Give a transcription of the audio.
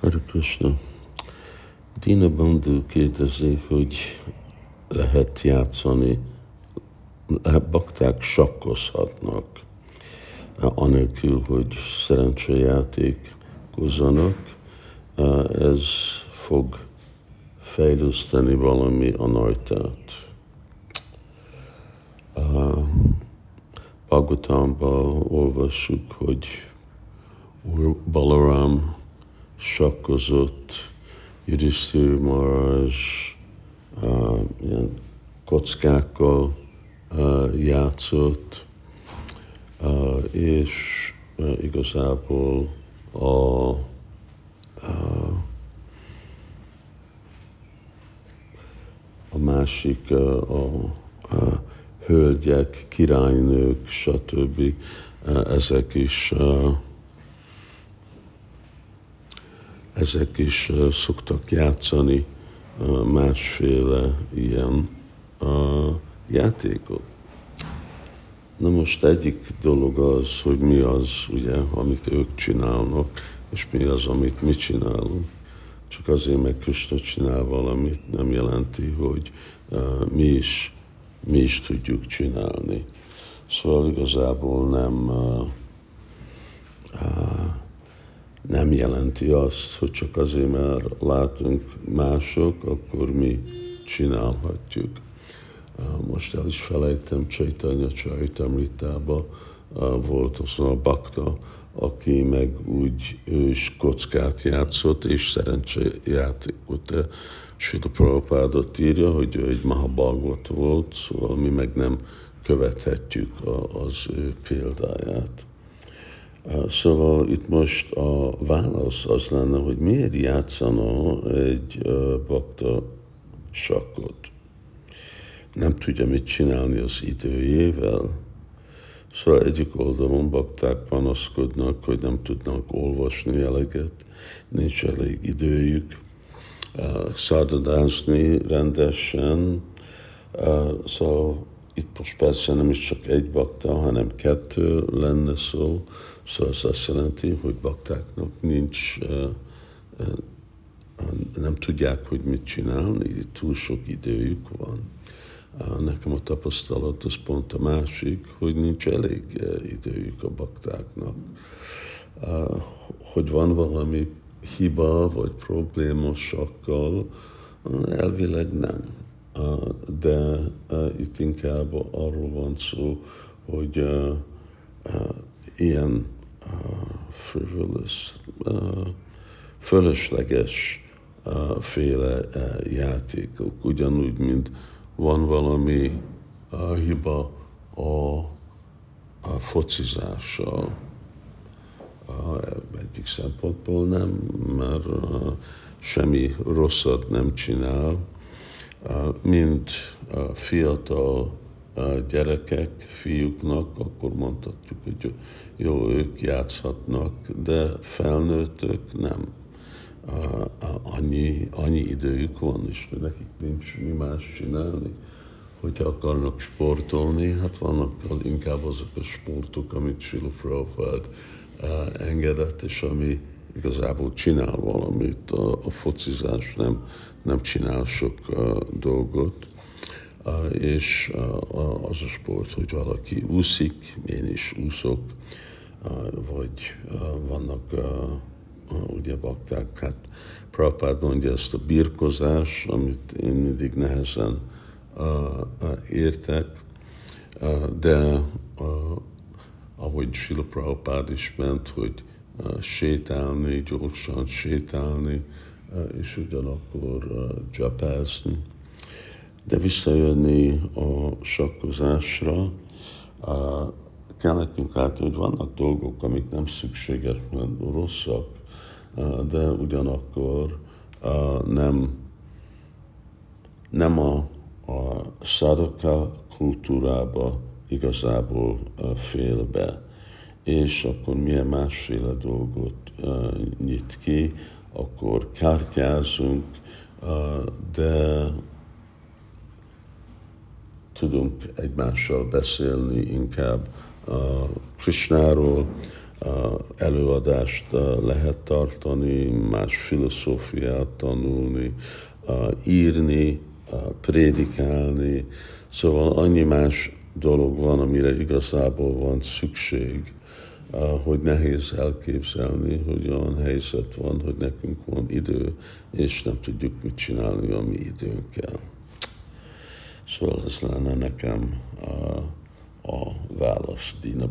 Hare Krishna. Dina Bandhu kérdezi, hogy lehet játszani, bakták sakkozhatnak, anélkül, hogy szerencsejátékozzanak. Ez fog fejleszteni valami anajtát. Bhagavatamban olvassuk, hogy Balaram sakkozott, Yudhiszthir Maharaj uh, ilyen kockákkal uh, játszott, uh, és uh, igazából a, uh, a másik, uh, a, a hölgyek, királynők, stb. Uh, ezek is uh, ezek is szoktak játszani másféle ilyen játékot. Na most egyik dolog az, hogy mi az, ugye, amit ők csinálnak, és mi az, amit mi csinálunk. Csak azért, meg Krishna csinál valamit, nem jelenti, hogy uh, mi, is, mi is tudjuk csinálni. Szóval igazából nem uh, uh, nem jelenti azt, hogy csak azért, mert látunk mások, akkor mi csinálhatjuk. Most el is felejtem, Csaitanya Csaitamritába volt az a bakta, aki meg úgy ő is kockát játszott, és szerencsejátékot. Sila Prabhupádot írja, hogy ő egy Mahabhagot volt, szóval mi meg nem követhetjük az ő példáját. Szóval itt most a válasz az lenne, hogy miért játszana egy bakta sakkot. Nem tudja mit csinálni az időjével. Szóval egyik oldalon bakták panaszkodnak, hogy nem tudnak olvasni eleget, nincs elég időjük, szádadázni rendesen, szóval itt most persze nem is csak egy bakta, hanem kettő lenne szó, szóval ez azt jelenti, hogy baktáknak nincs, nem tudják, hogy mit csinálni, túl sok időjük van. Nekem a tapasztalat az pont a másik, hogy nincs elég időjük a baktáknak. Hogy van valami hiba vagy probléma sakkal, elvileg nem de itt inkább arról van szó, hogy ilyen frivolous, fölösleges féle játékok, ugyanúgy, mint van valami hiba a, a focizással. Egyik szempontból nem, mert semmi rosszat nem csinál, mint fiatal gyerekek, fiúknak, akkor mondhatjuk, hogy jó, ők játszhatnak, de felnőttök nem. Annyi, annyi időjük van, és nekik nincs mi más csinálni. Hogyha akarnak sportolni, hát vannak inkább azok a sportok, amit Prabhupád engedett, és ami igazából csinál valamit, a, a focizás nem, nem csinál sok uh, dolgot, uh, és uh, az a sport, hogy valaki úszik, én is úszok, vagy vannak ugye bakták, hát Prabhupád mondja ezt a birkozás, amit én mindig nehezen értek, de ahogy Sila Prabhupád is ment, hogy sétálni, gyorsan sétálni, és ugyanakkor csapázni. De visszajönni a sakkozásra, kell nekünk látni, hogy vannak dolgok, amik nem szükségesen rosszak, de ugyanakkor nem, nem a, a szadaka kultúrába igazából fél be és akkor milyen másféle dolgot nyit ki, akkor kártyázunk, de tudunk egymással beszélni inkább Krishnáról, előadást lehet tartani, más filozófiát tanulni, írni, prédikálni, szóval annyi más dolog van, amire igazából van szükség, hogy nehéz elképzelni, hogy olyan helyzet van, hogy nekünk van idő, és nem tudjuk mit csinálni a mi időnkkel. Szóval ez lenne nekem a, a válasz, Dina